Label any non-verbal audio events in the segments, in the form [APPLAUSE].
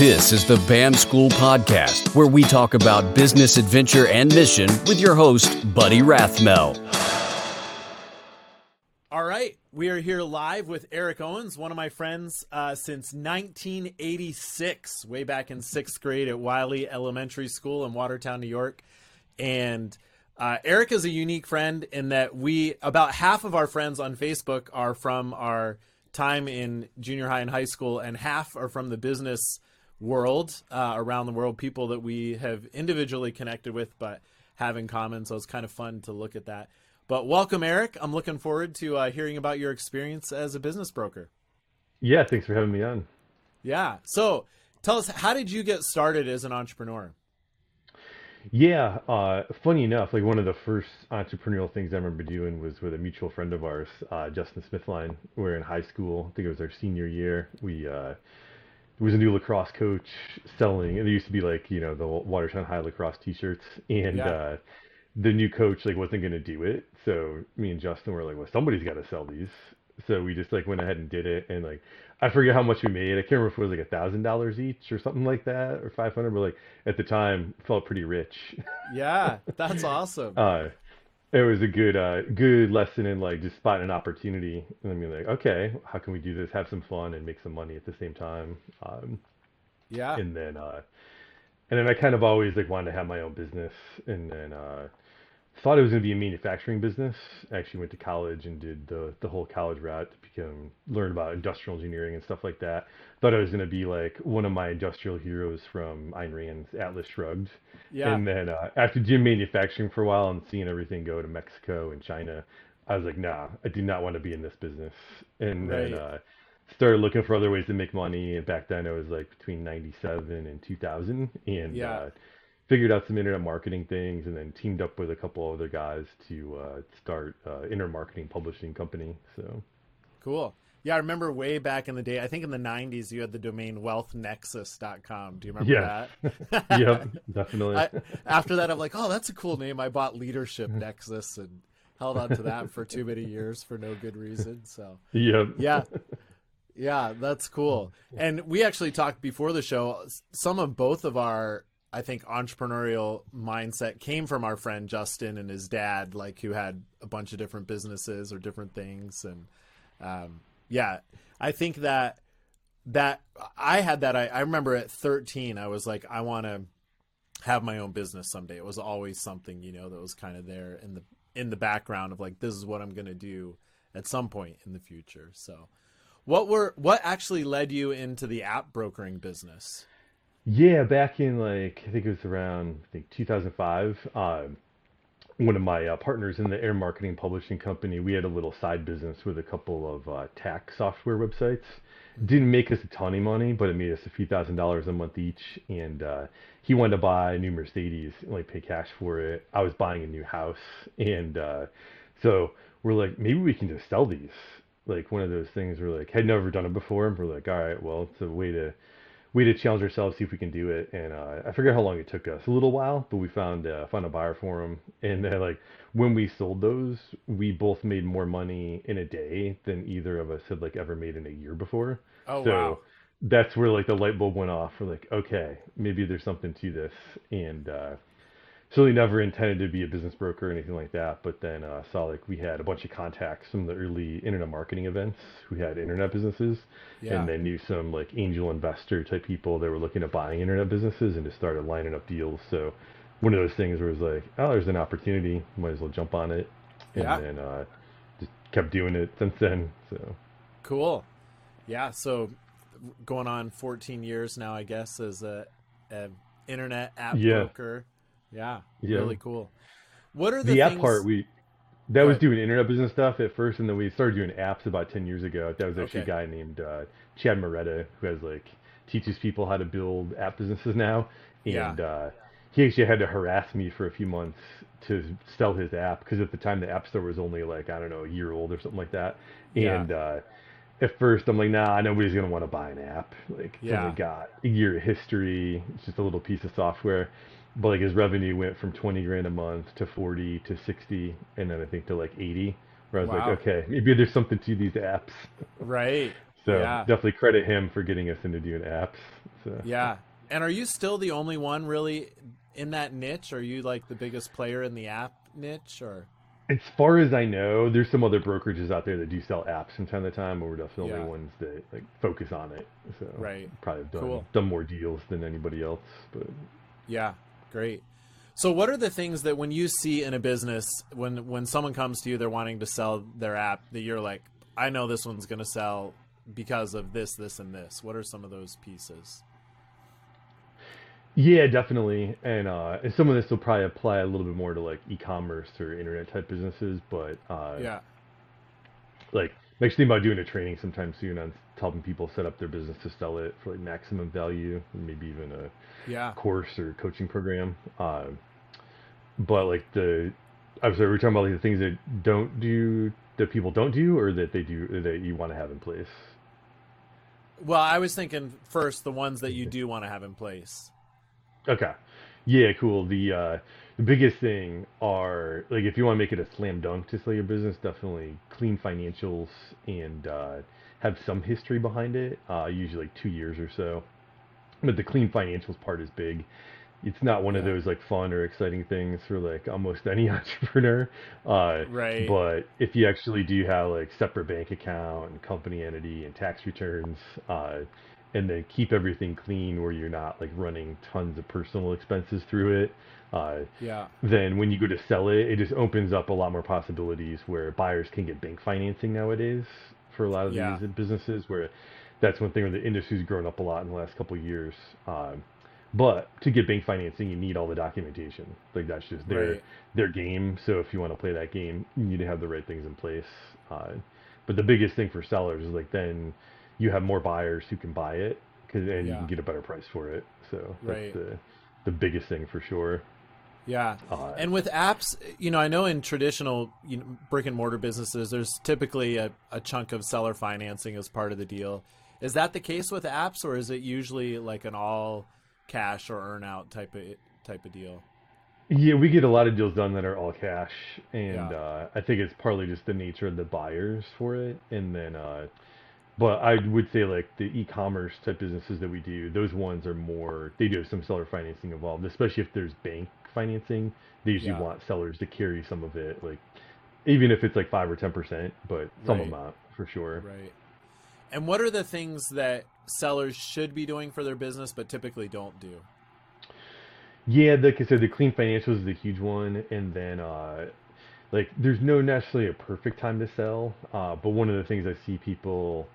This is the BAM School Podcast, where we talk about business adventure and mission with your host, Buddy Rathmel. All right, we are here live with Eric Owens, one of my friends uh, since 1986, way back in sixth grade at Wiley Elementary School in Watertown, New York. And uh, Eric is a unique friend in that we, about half of our friends on Facebook are from our time in junior high and high school, and half are from the business world uh, around the world, people that we have individually connected with but have in common. So it's kind of fun to look at that. But welcome, Eric. I'm looking forward to uh, hearing about your experience as a business broker. Yeah, thanks for having me on. Yeah. So tell us, how did you get started as an entrepreneur? Yeah, uh, funny enough, like one of the first entrepreneurial things I remember doing was with a mutual friend of ours, uh, Justin Smithline. We were in high school. I think it was our senior year. We uh, was a new lacrosse coach selling. And there used to be like you know the Watertown High lacrosse T-shirts, and Yeah. uh, the new coach like wasn't going to do it. So me and Justin were like, well, somebody's got to sell these. So we just like went ahead and did it, and like I forget how much we made. I can't remember if it was like a thousand dollars each or something like that, or five hundred. But like at the time, felt pretty rich. Yeah, [LAUGHS] that's awesome. uh, it was a good uh, good lesson in like just spotting an opportunity and then being like, okay, how can we do this? Have some fun and make some money at the same time. Um, Yeah. and then uh, and then I kind of always like wanted to have my own business, and then uh, thought it was going to be a manufacturing business. Actually went to college and did the the whole college route to become learn about industrial engineering and stuff like that. Thought I was going to be like one of my industrial heroes from Ayn Rand's Atlas Shrugged. Yeah. And then uh, after doing manufacturing for a while and seeing everything go to Mexico and China, I was like, nah, I do not want to be in this business. And then Right. uh, started looking for other ways to make money. And back then, it was like between 97 and 2000. And Yeah. uh, figured out some internet marketing things and then teamed up with a couple other guys to uh, start uh, internet marketing publishing company. So, Cool. Yeah, I remember way back in the day, I think in the 90s, you had the domain wealthnexus.com. Do you remember Yeah. that? [LAUGHS] yep, definitely. I, after that, I'm like, oh, that's a cool name. I bought Leadership [LAUGHS] Nexus and held on to that for too many years for no good reason. So, yep. yeah. Yeah, that's cool. And we actually talked before the show. Some of both of our, I think, entrepreneurial mindset came from our friend Justin and his dad, like who had a bunch of different businesses or different things. And um, yeah, I think that that I had that. I, I remember at 13, I was like, I want to have my own business someday. It was always something, you know, that was kind of there in the in the background of like, this is what I'm going to do at some point in the future. So. What were what actually led you into the app brokering business? Yeah, back in like I think it was around I think 2005. Um, one of my uh, partners in the air marketing publishing company, we had a little side business with a couple of uh, tax software websites. Didn't make us a ton of money, but it made us a few thousand dollars a month each. And uh, he wanted to buy new Mercedes, and like pay cash for it. I was buying a new house, and uh, so we're like, maybe we can just sell these. Like one of those things. We're like, had never done it before. and We're like, all right, well, it's a way to way to challenge ourselves, see if we can do it. And uh, I forget how long it took us, a little while, but we found uh, found a buyer for them. And then like when we sold those, we both made more money in a day than either of us had like ever made in a year before. Oh so wow. that's where like the light bulb went off. We're like, okay, maybe there's something to this. And uh, certainly never intended to be a business broker or anything like that. But then uh, saw like we had a bunch of contacts from the early internet marketing events who had internet businesses, Yeah. and then knew some like angel investor type people that were looking at buying internet businesses and just started lining up deals. So one of those things where it was like, oh, there's an opportunity, might as well jump on it. And Yeah. then uh, just kept doing it since then. So Cool. Yeah, so going on 14 years now, I guess, as a, a internet app Yeah. broker. Yeah, Yeah. really cool. What are the, the, app things- part we that Go was ahead. doing internet business stuff at first and then we started doing apps about 10 years ago that was actually Okay. a guy named uh, Chad Mureta who has like teaches people how to build app businesses now Yeah. and uh, he actually had to harass me for a few months to sell his app because at the time the app store was only like i don't know a year old or something like that Yeah. and uh, at first i'm like nah nobody's going to want to buy an app like Yeah. got a year of history it's just a little piece of software but like his revenue went from 20 grand a month to 40 to 60 and then i think to like 80 where i was Wow. like okay maybe there's something to these apps Right. [LAUGHS] So Yeah. definitely credit him for getting us into doing apps. So Yeah. And are you still the only one really in that niche? Are you like the biggest player in the app niche or as far as I know, there's some other brokerages out there that do sell apps from time to time, but we're definitely the Yeah. ones that like focus on it. So Right. probably have done Cool. done more deals than anybody else. But Yeah, great. So what are the things that when you see in a business when when someone comes to you they're wanting to sell their app that you're like, I know this one's going to sell because of this this and this. What are some of those pieces? Yeah, definitely. And uh, and some of this will probably apply a little bit more to like e-commerce or internet type businesses, but uh, Yeah. like I'm thinking about doing a training sometime soon on helping people set up their business to sell it for like maximum value, and maybe even a Yeah. course or coaching program. Uh, but like the, I'm sorry, we're talking about like the things that don't do that people don't do, or that they do that you want to have in place. Well, I was thinking first the ones that you do want to have in place. Okay. Yeah, cool. The uh the biggest thing are like if you want to make it a slam dunk to sell your business, definitely clean financials and uh have some history behind it. Uh usually like two years or so. But the clean financials part is big. It's not one of those like fun or exciting things for like almost [LAUGHS] any entrepreneur. Uh Right. but if you actually do have like separate bank account and company entity and tax returns, uh, and then keep everything clean where you're not like running tons of personal expenses through it, uh, Yeah. then when you go to sell it, it just opens up a lot more possibilities where buyers can get bank financing nowadays for a lot of Yeah. these businesses. Where that's one thing where the industry's grown up a lot in the last couple of years. Um, but to get bank financing, you need all the documentation. Like that's just their Right. their game. So if you want to play that game, you need to have the right things in place. Uh, but the biggest thing for sellers is like then you have more buyers who can buy it, 'cause- and you can get a better price for it. So that's Right. the the biggest thing for sure. Yeah. Uh, And with apps, you know, I know in traditional you know, brick and mortar businesses, there's typically a, a chunk of seller financing as part of the deal. Is that the case with apps, or is it usually like an all cash or earn out type of type of deal? Yeah, we get a lot of deals done that are all cash, and Yeah. uh, I think it's partly just the nature of the buyers for it, and then, uh, but I would say like the e-commerce type businesses that we do, those ones are more they do have some seller financing involved, especially if there's bank financing. They usually Yeah. want sellers to carry some of it, like even if it's like five or ten percent, but some Right. amount for sure. Right. And what are the things that sellers should be doing for their business but typically don't do? Yeah, like I said, the clean financials is a huge one, and then uh, like there's no necessarily a perfect time to sell, uh, but one of the things I see people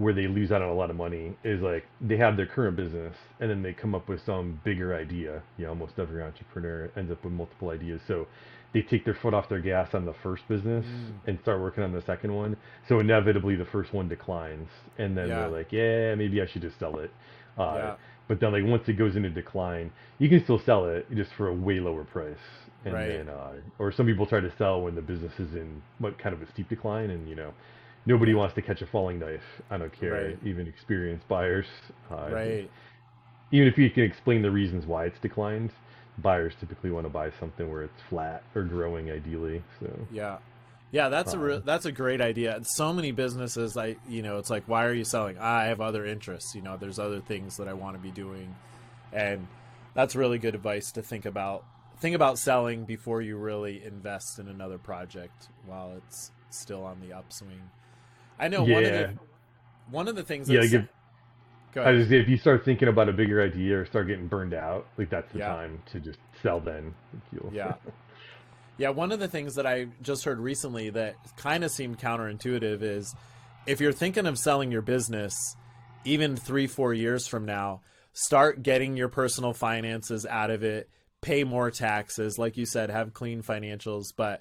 where they lose out on a lot of money is like they have their current business and then they come up with some bigger idea. You know, almost every entrepreneur ends up with multiple ideas, so they take their foot off their gas on the first business Mm. and start working on the second one. So inevitably, the first one declines, and then Yeah. they're like, "Yeah, maybe I should just sell it." Uh, Yeah. But then, like once it goes into decline, you can still sell it just for a way lower price. And Right. then, uh, or some people try to sell when the business is in what kind of a steep decline, and you know, nobody wants to catch a falling knife. I don't care, Right. even experienced buyers. Uh, Right. Even if you can explain the reasons why it's declined, buyers typically want to buy something where it's flat or growing, ideally. So. Yeah. Yeah, that's a Um, re- that's a great idea. And so many businesses, I you know, it's like, why are you selling? Ah, I have other interests. You know, there's other things that I want to be doing, and that's really good advice to think about. Think about selling before you really invest in another project while it's still on the upswing. I know one of Yeah. the one of the things. Yeah, That's, like if- go I just if you start thinking about a bigger idea or start getting burned out, like that's the Yeah. time to just sell. Then Yeah. [LAUGHS] Yeah, one of the things that I just heard recently that kind of seemed counterintuitive is if you're thinking of selling your business, even three, four years from now, start getting your personal finances out of it, pay more taxes. Like you said, have clean financials, but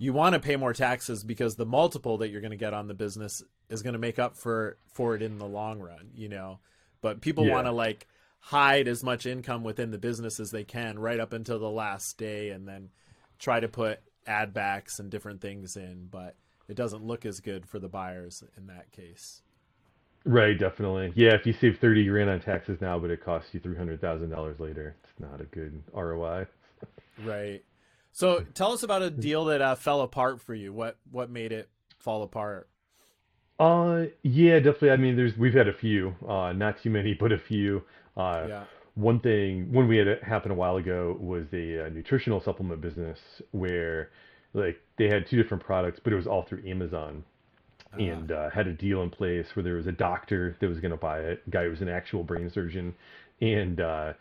you want to pay more taxes because the multiple that you're going to get on the business is going to make up for for it in the long run, you know. But people Yeah. want to like hide as much income within the business as they can right up until the last day and then try to put ad backs and different things in, but it doesn't look as good for the buyers in that case. Right, definitely. Yeah, if you save thirty grand on taxes now, but it costs you three hundred thousand dollars later, it's not a good ROI. [LAUGHS] Right. So tell us about a deal that uh, fell apart for you. What what made it fall apart? Uh, yeah, definitely. I mean, there's we've had a few, uh, not too many, [LAUGHS] but a few. Uh, Yeah. one thing, one we had it happen a while ago was the uh nutritional supplement business where, like, they had two different products, but it was all through Amazon, Uh, and uh, had a deal in place where there was a doctor that was going to buy it, a guy who was an actual brain surgeon, and uh,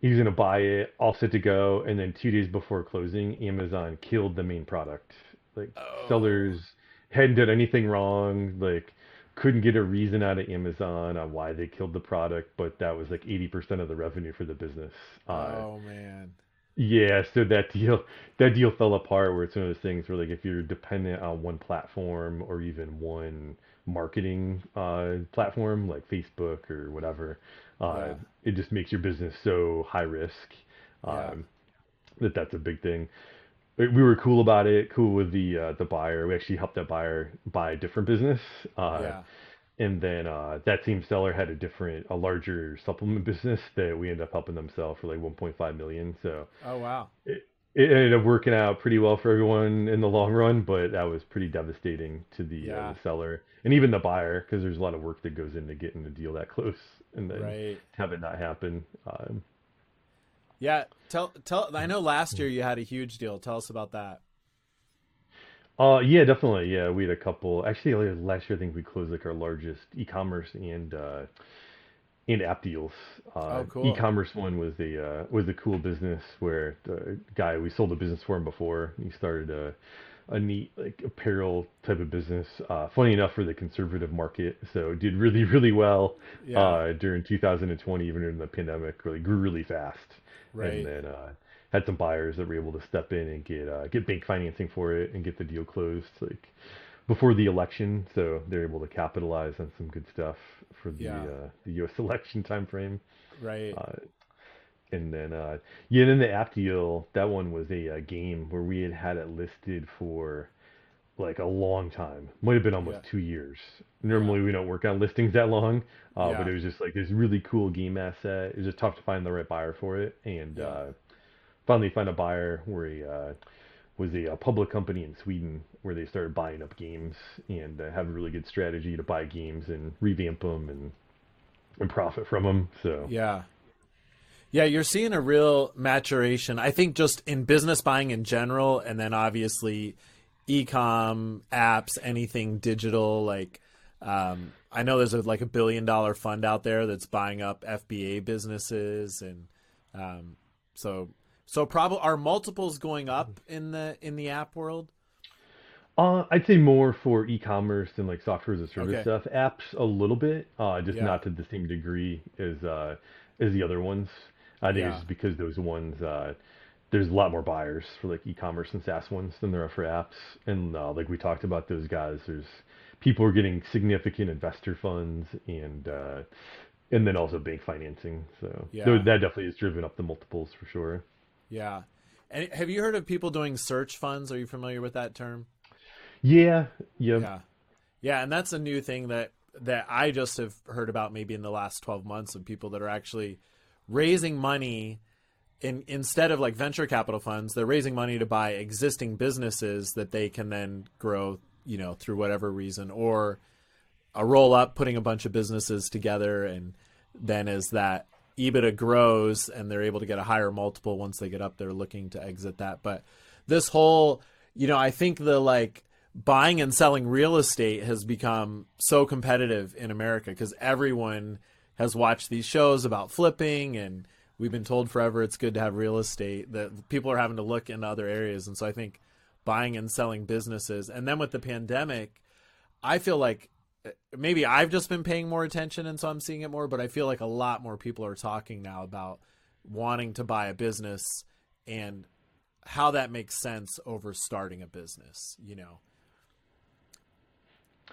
he was going to buy it, all set to go, and then two days before closing, Amazon killed the main product. Like oh. sellers hadn't done anything wrong, like couldn't get a reason out of Amazon on why they killed the product, but that was like 80% of the revenue for the business. Uh, Oh man. yeah, so that deal that deal fell apart where it's one of those things where like if you're dependent on one platform or even one marketing uh, platform like Facebook or whatever, uh, Yeah. it just makes your business so high risk Yeah. um, that that's a big thing. We we were cool about it, cool with the uh, the buyer. We actually helped that buyer buy a different business. Uh, Yeah. and then uh, that same seller had a different, a larger supplement business that we ended up helping them sell for like 1.5 million. So Oh wow. it, it ended up working out pretty well for everyone in the long run, but that was pretty devastating to the uh, the seller and even the buyer because there's a lot of work that goes into getting a deal that close and then Right. have it not happen. Um, Yeah. Tell tell. I know last year you had a huge deal. Tell us about that. uh, yeah, definitely. Yeah, we had a couple. Actually, last year I think we closed like our largest e-commerce and uh, and app deals. Uh, Oh cool. e-commerce one was the uh, was a cool business where the guy we sold a business for him before. He started a a neat like apparel type of business. Uh, funny enough for the conservative market, so did really [LAUGHS] really well Yeah. uh, during 2020, even during the pandemic. Really grew really fast, right. and then uh, had some buyers that were able to step in and get uh, get bank financing for it and get the deal closed like before the election. So they're able to capitalize on some good stuff for the Yeah. uh, the U.S. [LAUGHS] election timeframe. Right. And then, uh, yeah, and then the app deal, that one was a, uh game where we had had it listed for like a long time. Might have been Yeah. almost two years. Yeah. Normally we don't work on listings that long, uh, but Yeah. it was just like this really cool game asset. It was just tough to find the right buyer for it, and Yeah. uh, finally found a buyer where he uh, was a, uh public company in Sweden where they started buying up games and uh, have a really good strategy to buy games and revamp them and and profit from them. So Yeah. Yeah, you're seeing a real maturation. I think just in business buying in general, and then obviously e-com apps, anything digital. Like, um, I know there's a, like a billion dollar fund out there that's buying up FBA businesses, and um, so so probably are multiples going up in the in the app world. Uh, I'd say more for e-commerce and like software as a service Okay. stuff. Apps a little bit, uh, just Yeah. not to the same degree as uh, as the other ones. I think it's Yeah. just because those ones, uh, there's a lot more buyers for like e-commerce and SaaS ones than there are for apps. And uh, like we talked about those guys, there's people are getting significant investor funds and uh, and then also bank financing. So Yeah. that definitely has driven up the multiples for sure. Yeah. And have you heard of people doing search funds? Are you familiar with that term? Yeah, yeah, Yeah. Yeah, and that's a new thing that that I just have heard about maybe in the last 12 months of people that are actually raising money in instead of like venture capital funds, they're raising money to buy existing businesses that they can then grow, you know, through whatever reason or a roll up putting a bunch of businesses together and then as that EBITDA grows and they're able to get a higher multiple once they get up they're looking to exit that. But this whole you know I think the like buying and selling real estate has become so competitive in America cuz everyone has watched these shows about flipping and we've been told forever it's good to have real estate that people are having to look in other areas and so I think buying and selling businesses and then with the pandemic I feel like uh, maybe I've just been paying more attention and so I'm seeing it more, but I feel like a lot more people are talking now about wanting to buy a business and how that makes sense over starting a business, you know.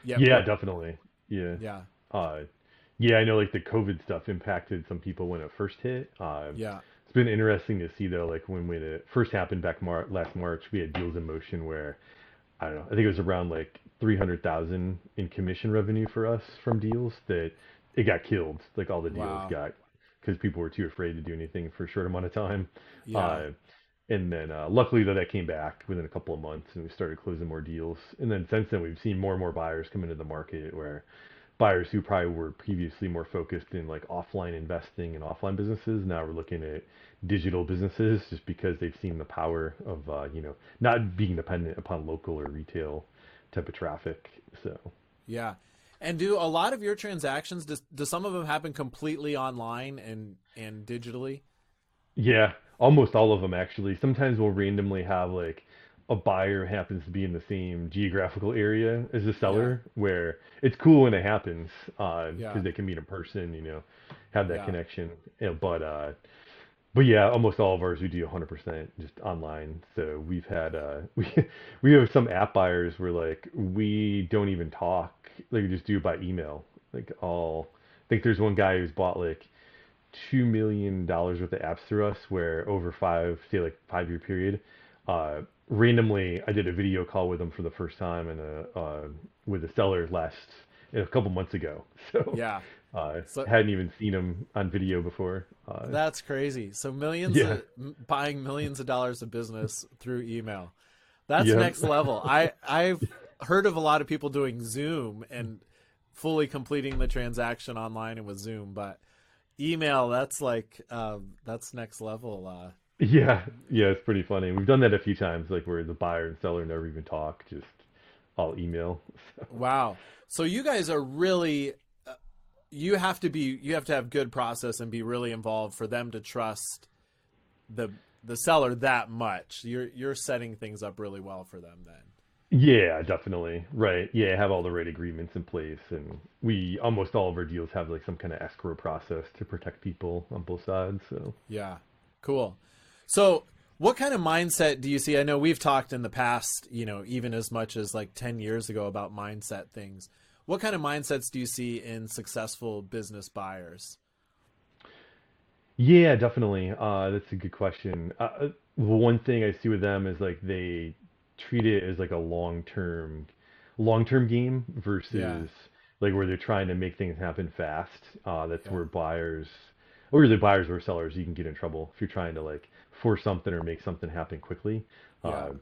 Yeah. yeah, definitely. Yeah. yeah. Uh, yeah, I know like the COVID stuff impacted some people when it first hit. Uh, Yeah. it's been interesting to see though, like when, when it first happened back Mar- last March, we had deals in motion where I don't know, I think it was around like 300,000 in commission revenue for us from deals that it got killed. Like all the deals Wow. got because people were too afraid to do anything for a short amount of time. Yeah. Uh, and then uh, luckily though that came back within a couple of months and we started closing more deals. And then since then we've seen more and more buyers come into the market where buyers who probably were previously more focused in like offline investing and offline businesses now we're looking at digital businesses just because they've seen the power of uh, you know not being dependent upon local or retail type of traffic. So yeah. And do a lot of your transactions do, do some of them happen completely online and and digitally? Yeah, almost all of them actually. Sometimes we'll randomly have like a buyer happens to be in the same geographical area as the seller, yeah. where it's cool when it happens because uh, yeah. they can meet in person, you know, have that yeah. connection. but uh, but yeah, almost all of ours we do 100% just online. So we've had uh, [LAUGHS] we we have some app buyers where like we don't even talk, like we just do it by email. Like all, I think there's one guy who's bought like two million dollars worth of apps through us, where over five say like five year period, uh, randomly I did a video call with them for the first time and uh, with a seller last a couple months ago. [LAUGHS] So yeah, uh, so, hadn't even seen him on video before. Uh, that's crazy. So millions, yeah. of, buying millions of dollars of business [LAUGHS] through email. That's yeah. next level. I [LAUGHS] I've heard of a lot of people doing Zoom and fully completing the transaction online and with Zoom, but email that's like uh, that's next level. Uh, yeah, yeah, it's pretty funny. We've done that a few times, like where the buyer and seller never even talk, just all email. [LAUGHS] Wow. So you guys are really you have to be you have to have good process and be really involved for them to trust the the seller that much. You're you're setting things up really well for them then. Yeah, definitely. Right. Yeah, have all the right agreements in place and we almost all of our deals have like some kind of escrow process to protect people on both sides, so. Yeah. Cool. So, what kind of mindset do you see? I know we've talked in the past, you know, even as much as like 10 years ago about mindset things what kind of mindsets do you see in successful business buyers? Yeah, definitely. Uh, that's a good question. Uh, uh one thing I see with them is like they treat it as like a long term, long term game versus yeah. like where they're trying to make things happen fast. Uh, that's yeah. where buyers, or really buyers or sellers, you can get in trouble if you're trying to like force something or make something happen quickly. Yeah. Uh,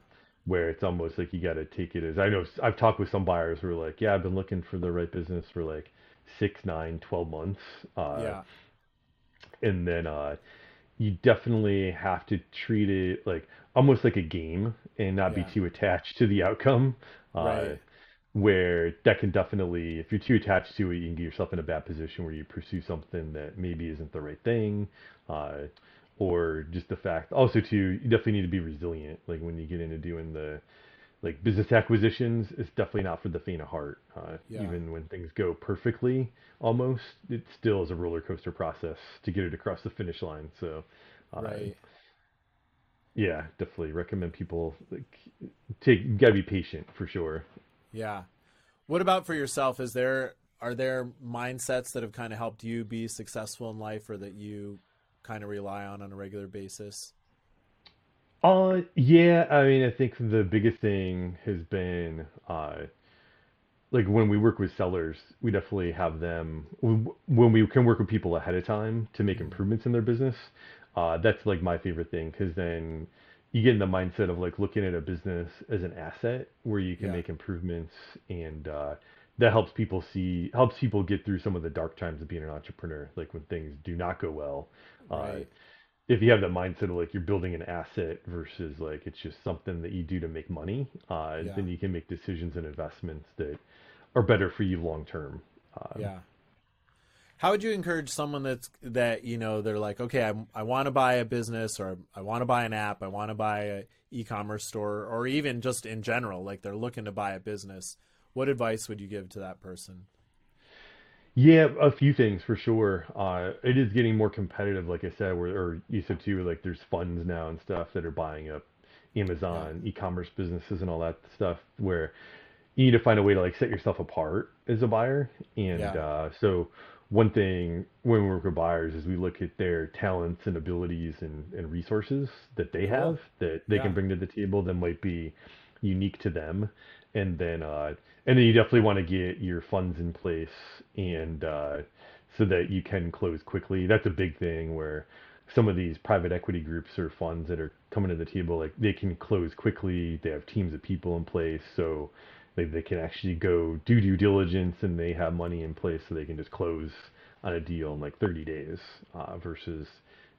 where it's almost like you got to take it as I know I've talked with some buyers who are like, yeah, I've been looking for the right business for like six, nine, 12 months. Uh, yeah. And then uh, you definitely have to treat it like almost like a game and not yeah. be too attached to the outcome. Uh, right. Where that can definitely, if you're too attached to it, you can get yourself in a bad position where you pursue something that maybe isn't the right thing. Or just the fact also too you definitely need to be resilient like when you get into doing the like business acquisitions it's definitely not for the faint of heart uh, yeah. even when things go perfectly almost it still is a roller coaster process to get it across the finish line so uh, right. yeah definitely recommend people like take gotta be patient for sure yeah what about for yourself is there are there mindsets that have kind of helped you be successful in life or that you kind of rely on on a regular basis? Uh, yeah. I mean, I think the biggest thing has been uh, like when we work with sellers, we definitely have them when we can work with people ahead of time to make mm-hmm. improvements in their business. Uh, that's like my favorite thing because then you get in the mindset of like looking at a business as an asset where you can yeah. make improvements and uh, that helps people see helps people get through some of the dark times of being an entrepreneur like when things do not go well uh, right. uh, if you have that mindset of like you're building an asset versus like it's just something that you do to make money uh, yeah. then you can make decisions and investments that are better for you long term uh, yeah how would you encourage someone that's that you know they're like okay i, I want to buy a business or i want to buy an app i want to buy a e-commerce store or even just in general like they're looking to buy a business what advice would you give to that person? Yeah, a few things for sure. Uh, it is getting more competitive, like I said, where or you said too, like there's funds now and stuff that are buying up Amazon, yeah. e-commerce businesses, and all that stuff. Where you need to find a way to like set yourself apart as a buyer. And yeah. uh, so one thing when we work with buyers is we look at their talents and abilities and, and resources that they have that they yeah. can bring to the table that might be unique to them and then uh, and then you definitely want to get your funds in place and uh, so that you can close quickly. That's a big thing where some of these private equity groups or funds that are coming to the table, like they can close quickly. They have teams of people in place, so they, they can actually go do due diligence and they have money in place so they can just close on a deal in like 30 days uh, versus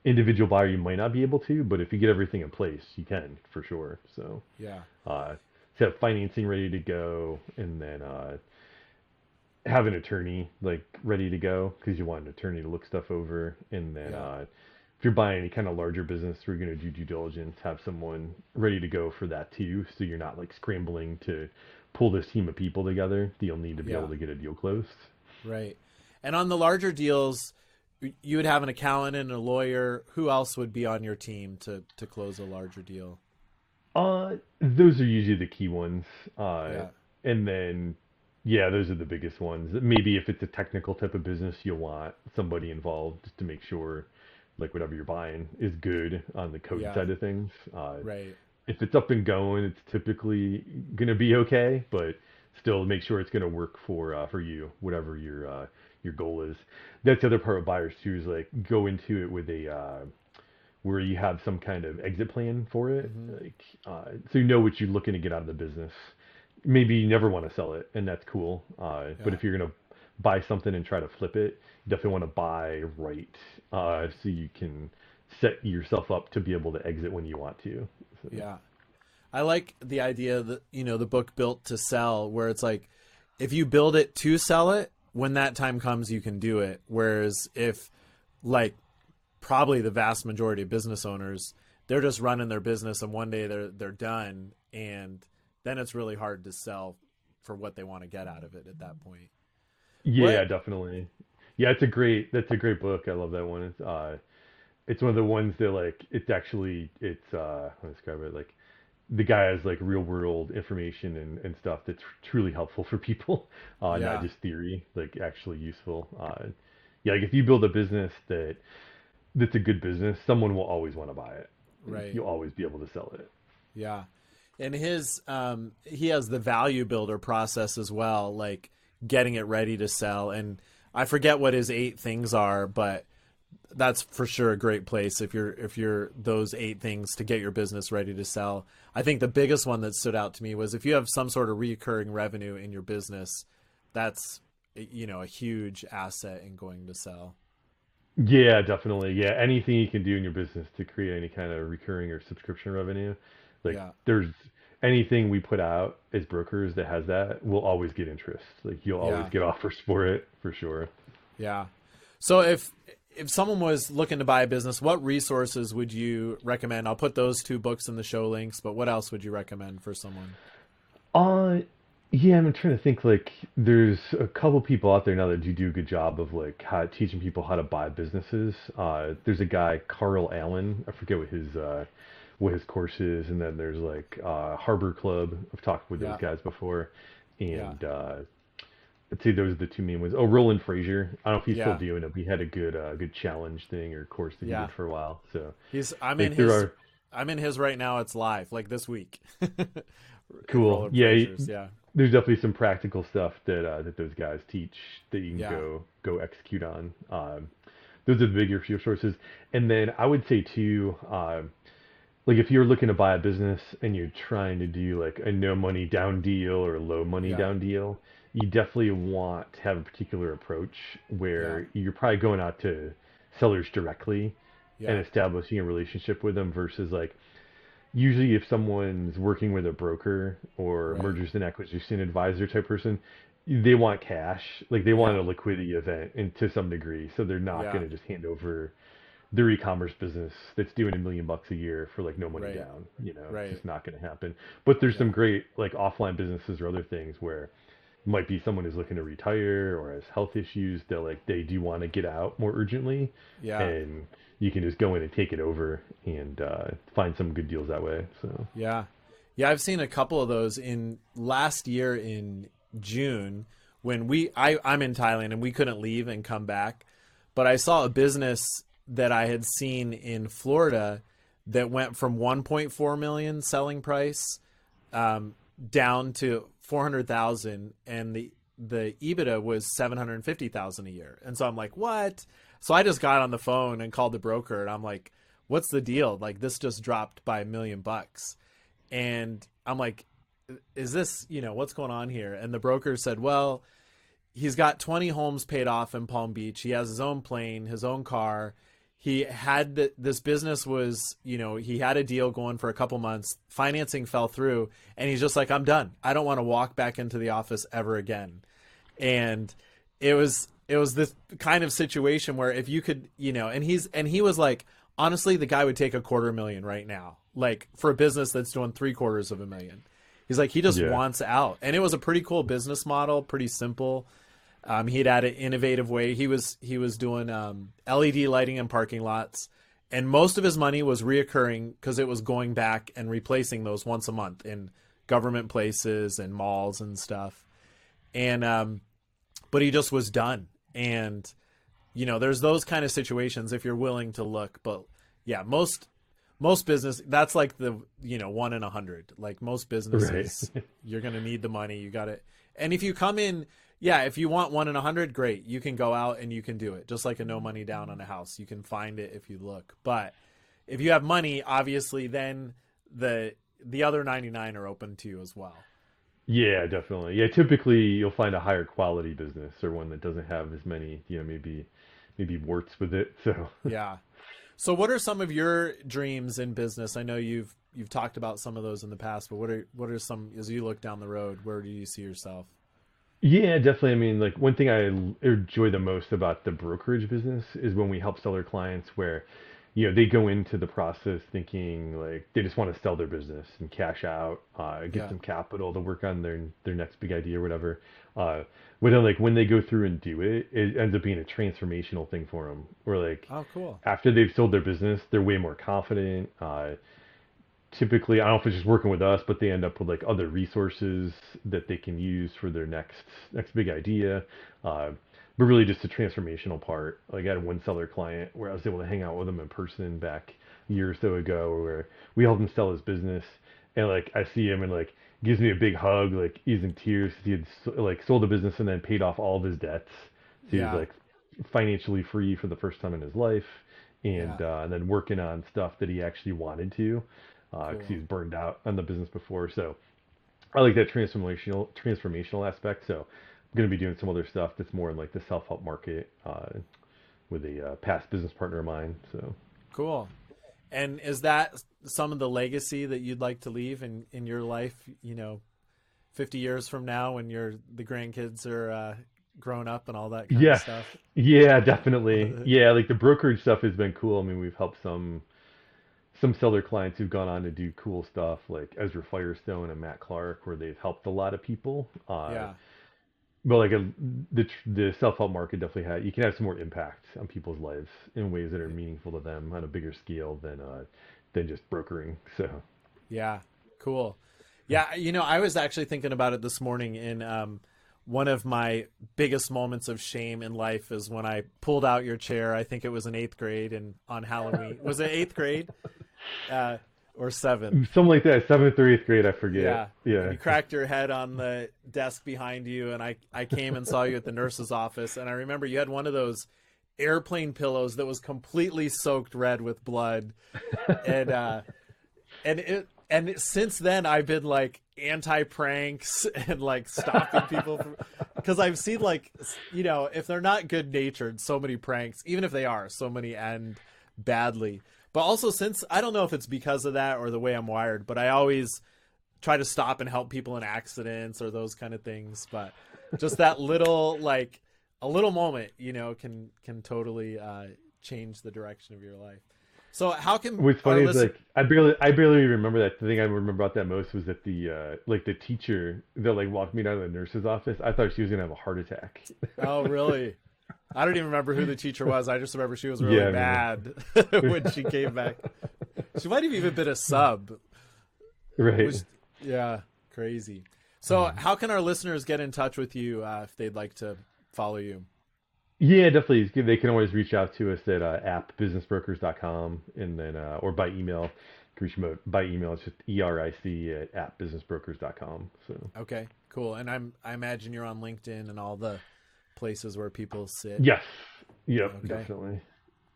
individual buyer you might not be able to but if you get everything in place you can for sure so yeah uh, to have financing ready to go and then uh, have an attorney like ready to go because you want an attorney to look stuff over and then Yeah. uh, if you're buying any kind of larger business we're going to do due diligence have someone ready to go for that too so you're not like scrambling to pull this team of people together that you'll need to be Yeah. able to get a deal closed right and on the larger deals you would have an accountant and a lawyer who else would be on your team to to close a larger deal Uh, those are usually the key ones. Uh, Yeah. and then, yeah, those are the biggest ones. Maybe if it's a technical type of business, you'll want somebody involved just to make sure, like whatever you're buying is good on the code Yeah. side of things. Uh, right if it's up and going, it's typically gonna be okay, but still make sure it's gonna work for uh, for you, whatever your uh, your goal is. That's the other part of buyers too, is like go into it with a uh, where you have some kind of exit plan for it, like uh, so you know what you're looking to get out of the business. Maybe you never want to sell it, and that's cool. Uh, But if you're gonna buy something and try to flip it, you definitely want to buy right, uh, so you can set yourself up to be able to exit when you want to. So- Yeah. I like the idea that, you know, the book built to sell, where it's like, if you build it to sell it, when that time comes, you can do it. Whereas if, like, probably the vast majority of business owners, they're just running their business and one day they're, they're done. And then it's really hard to sell for what they want to get out of it at that point. Yeah, What- definitely. Yeah, it's a great that's a great book. I love that one. It's uh it's one of the ones that like it's actually it's uh how to describe it like the guy has like real world information and, and stuff that's truly helpful for people. Uh Yeah. not just theory, like actually useful. Uh yeah, like if you build a business that that's a good business, someone will always want to buy it. Right. You'll always be able to sell it. Yeah. And his um he has the value builder process as well, like getting it ready to sell and I forget what his eight things are, but that's for sure a great place if you're if you're those eight things to get your business ready to sell. I think the biggest one that stood out to me was if you have some sort of recurring revenue in your business, that's you know a huge asset in going to sell. Yeah, definitely. Yeah, anything you can do in your business to create any kind of recurring or subscription revenue. Like Yeah. there's anything we put out as brokers that has that will always get interest. Like you'll always Yeah. get offers for it for sure. Yeah. So if if someone was looking to buy a business, what resources would you recommend? I'll put those two books in the show links, but what else would you recommend for someone? Uh yeah, I'm trying to think like there's a couple people out there now that do do a good job of like how, teaching people how to buy businesses. Uh there's a guy Carl Allen, I forget what his uh what his course is, and then there's like uh Harbor Club. I've talked with Yeah. those guys before. And uh I'd say those are the two main ones. Oh, Roland Frazier. I don't know if he's Yeah. still doing it. He had a good uh, good challenge thing or course that he Yeah. did for a while. So He's I'm Like, in there his are- I'm in his right now. It's live, like this week. [LAUGHS] Cool. Yeah, he- yeah, there's definitely some practical stuff that uh, that those guys teach that you can Yeah. go go execute on. Um, those are the bigger few sources, and then I would say too, um, like if you're looking to buy a business and you're trying to do like a no money down deal or a low money Yeah. down deal, you definitely want to have a particular approach where you're probably going out to sellers directly and establishing a relationship with them versus like usually if someone's working with a broker or Right. mergers and acquisition advisor type person they want cash like they want a liquidity event and to some degree so they're not Yeah. going to just hand over their e-commerce business that's doing a million bucks a year for like no money Right. down you know Right. it's just not going to happen but there's some great like offline businesses or other things where it might be someone who's looking to retire or has health issues that like they do want to get out more urgently yeah, and you can just go in and take it over and uh, find some good deals that way. So yeah, yeah. I've seen a couple of those in last year in June when we I I'm in Thailand and we couldn't leave and come back, but I saw a business that I had seen in Florida that went from 1.4 million selling price um, down to 400,000 and the the EBITDA was 750,000 a year. And so I'm like, "What?" So I just got on the phone and called the broker, and I'm like, "What's the deal? Like this just dropped by a million bucks," and I'm like, "Is this you know what's going on here?" And the broker said, "Well." He's got 20 homes paid off in Palm Beach. He has his own plane, his own car he had the, this business was you know he had a deal going for a couple months financing fell through and he's just like i'm done i don't want to walk back into the office ever again and it was it was this kind of situation where if you could you know and he's and he was like honestly the guy would take a quarter million right now like for a business that's doing three quarters of a million he's like he just Yeah. wants out and it was a pretty cool business model pretty simple um, he'd had an innovative way. He was he was doing um, LED lighting in parking lots, and most of his money was reoccurring because it was going back and replacing those once a month in government places and malls and stuff. And um, but he just was done. And you know, there's those kind of situations if you're willing to look. But yeah, most most business that's like the you know one in a hundred. Like most businesses, [LAUGHS] you're gonna need the money. You got it. And if you come in, yeah, if you want one in a hundred, great. You can go out and you can do it. Just like a no money down on a house, you can find it if you look. But if you have money, obviously, then the the other ninety nine are open to you as well. Yeah, definitely. Yeah, typically you'll find a higher quality business or one that doesn't have as many, you know, maybe maybe warts with it. So [LAUGHS] yeah. So what are some of your dreams in business? I know you've you've talked about some of those in the past, but what are what are some as you look down the road, where do you see yourself? Yeah, definitely. I mean, like one thing I enjoy the most about the brokerage business is when we help seller clients where, you know, they go into the process thinking like they just want to sell their business and cash out, uh, get Yeah. some capital to work on their their next big idea or whatever. Uh, but then like when they go through and do it, it ends up being a transformational thing for them. or like Oh, cool. after they've sold their business, they're way more confident. Uh, typically, I don't know if it's just working with us, but they end up with like other resources that they can use for their next next big idea. Uh, but really, just the transformational part. Like I had one seller client where I was able to hang out with him in person back a year or so ago, where we helped him sell his business, and like I see him and like gives me a big hug, like he's in tears he had like sold the business and then paid off all of his debts. So Yeah. he's like financially free for the first time in his life and Yeah. uh, and then working on stuff that he actually wanted to because Cool. he was burned out on the business before so i like that transformational transformational aspect so going to be doing some other stuff that's more in like the self-help market uh, with a uh, past business partner of mine so Cool. And is that some of the legacy that you'd like to leave in, in your life, you know, 50 years from now when you're the grandkids are uh, grown up and all that kind Yeah. of stuff? yeah definitely [LAUGHS] yeah like the brokerage stuff has been cool i mean we've helped some some seller clients who've gone on to do cool stuff like ezra firestone and matt clark where they've helped a lot of people uh, yeah. But like a, the the self help market definitely had you can have some more impact on people's lives in ways that are meaningful to them on a bigger scale than uh, than just brokering. So Yeah, cool. Yeah, you know, I was actually thinking about it this morning. In um, one of my biggest moments of shame in life is when I pulled out your chair. I think it was in eighth grade, and on Halloween was it eighth grade [LAUGHS] uh, or seventh? something like that, seventh or eighth grade, I forget. Yeah, yeah, You cracked your head on the desk behind you, and I I came and saw you at the nurse's office, and I remember you had one of those airplane pillows that was completely soaked red with blood, and uh, and it and since then I've been like anti pranks and like stopping people because [LAUGHS] I've seen like you know if they're not good natured, so many pranks, even if they are, so many end badly. But also since I don't know if it's because of that or the way I'm wired, but I always try to stop and help people in accidents or those kind of things. But just that little like a little moment, you know, can can totally uh, change the direction of your life. So how can What's funny is like I barely I barely remember that. The thing I remember about that most was that the uh, like the teacher that like walked me down to the nurse's office. I thought she was gonna have a heart attack. Oh, really? [LAUGHS] I don't even remember who the teacher was. I just remember she was really Yeah, mad [LAUGHS] when she came back. She might have even been a sub. right. Which, yeah, crazy. So, how can our listeners get in touch with you uh, if they'd like to follow you? Yeah, definitely. They can always reach out to us at uh, appbusinessbrokers.com and then uh, or by email. You can reach by email. It's just eric at appbusinessbrokers.com. So Okay, cool. And I'm I imagine you're on LinkedIn and all the places where people sit. yes, Yep, Okay. definitely.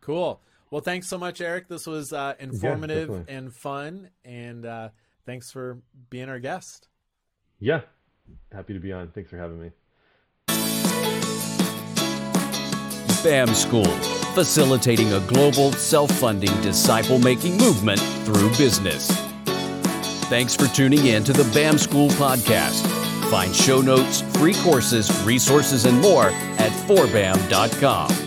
Cool. Well, thanks so much, Eric. This was uh, informative definitely. and fun, and uh, thanks for being our guest. Yeah, happy to be on. Thanks for having me. BAM School, facilitating a global, self funding, disciple making movement through business. Thanks for tuning in to the BAM School podcast. Find show notes, free courses, resources, and more at 4bam.com.